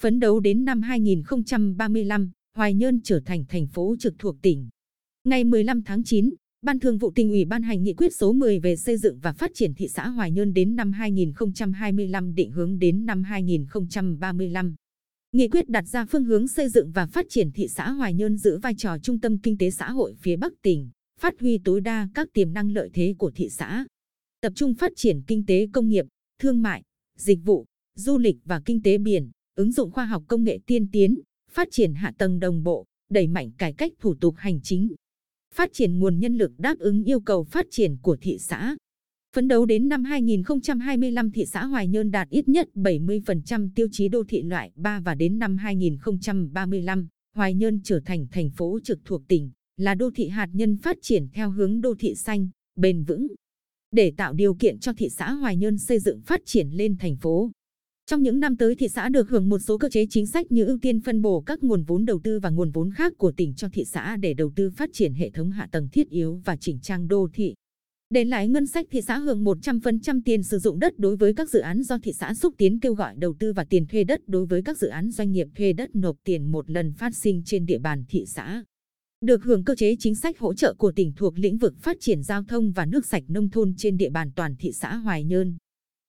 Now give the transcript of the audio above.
Phấn đấu đến năm 2035, Hoài Nhơn trở thành thành phố trực thuộc tỉnh. Ngày 15 tháng 9, Ban Thường vụ tỉnh ủy ban hành nghị quyết số 10 về xây dựng và phát triển thị xã Hoài Nhơn đến năm 2025 định hướng đến năm 2035. Nghị quyết đặt ra phương hướng xây dựng và phát triển thị xã Hoài Nhơn giữ vai trò trung tâm kinh tế xã hội phía Bắc tỉnh, phát huy tối đa các tiềm năng lợi thế của thị xã. Tập trung phát triển kinh tế công nghiệp, thương mại, dịch vụ, du lịch và kinh tế biển, ứng dụng khoa học công nghệ tiên tiến, phát triển hạ tầng đồng bộ, đẩy mạnh cải cách thủ tục hành chính, phát triển nguồn nhân lực đáp ứng yêu cầu phát triển của thị xã. Phấn đấu đến năm 2025 thị xã Hoài Nhơn đạt ít nhất 70% tiêu chí đô thị loại 3 và đến năm 2035, Hoài Nhơn trở thành thành phố trực thuộc tỉnh, là đô thị hạt nhân phát triển theo hướng đô thị xanh, bền vững. Để tạo điều kiện cho thị xã Hoài Nhơn xây dựng phát triển lên thành phố. Trong những năm tới, thị xã được hưởng một số cơ chế chính sách như ưu tiên phân bổ các nguồn vốn đầu tư và nguồn vốn khác của tỉnh cho thị xã để đầu tư phát triển hệ thống hạ tầng thiết yếu và chỉnh trang đô thị. Để lại ngân sách, thị xã hưởng 100% tiền sử dụng đất đối với các dự án do thị xã xúc tiến kêu gọi đầu tư và tiền thuê đất đối với các dự án doanh nghiệp thuê đất nộp tiền một lần phát sinh trên địa bàn thị xã. Được hưởng cơ chế chính sách hỗ trợ của tỉnh thuộc lĩnh vực phát triển giao thông và nước sạch nông thôn trên địa bàn toàn thị xã Hoài Nhơn.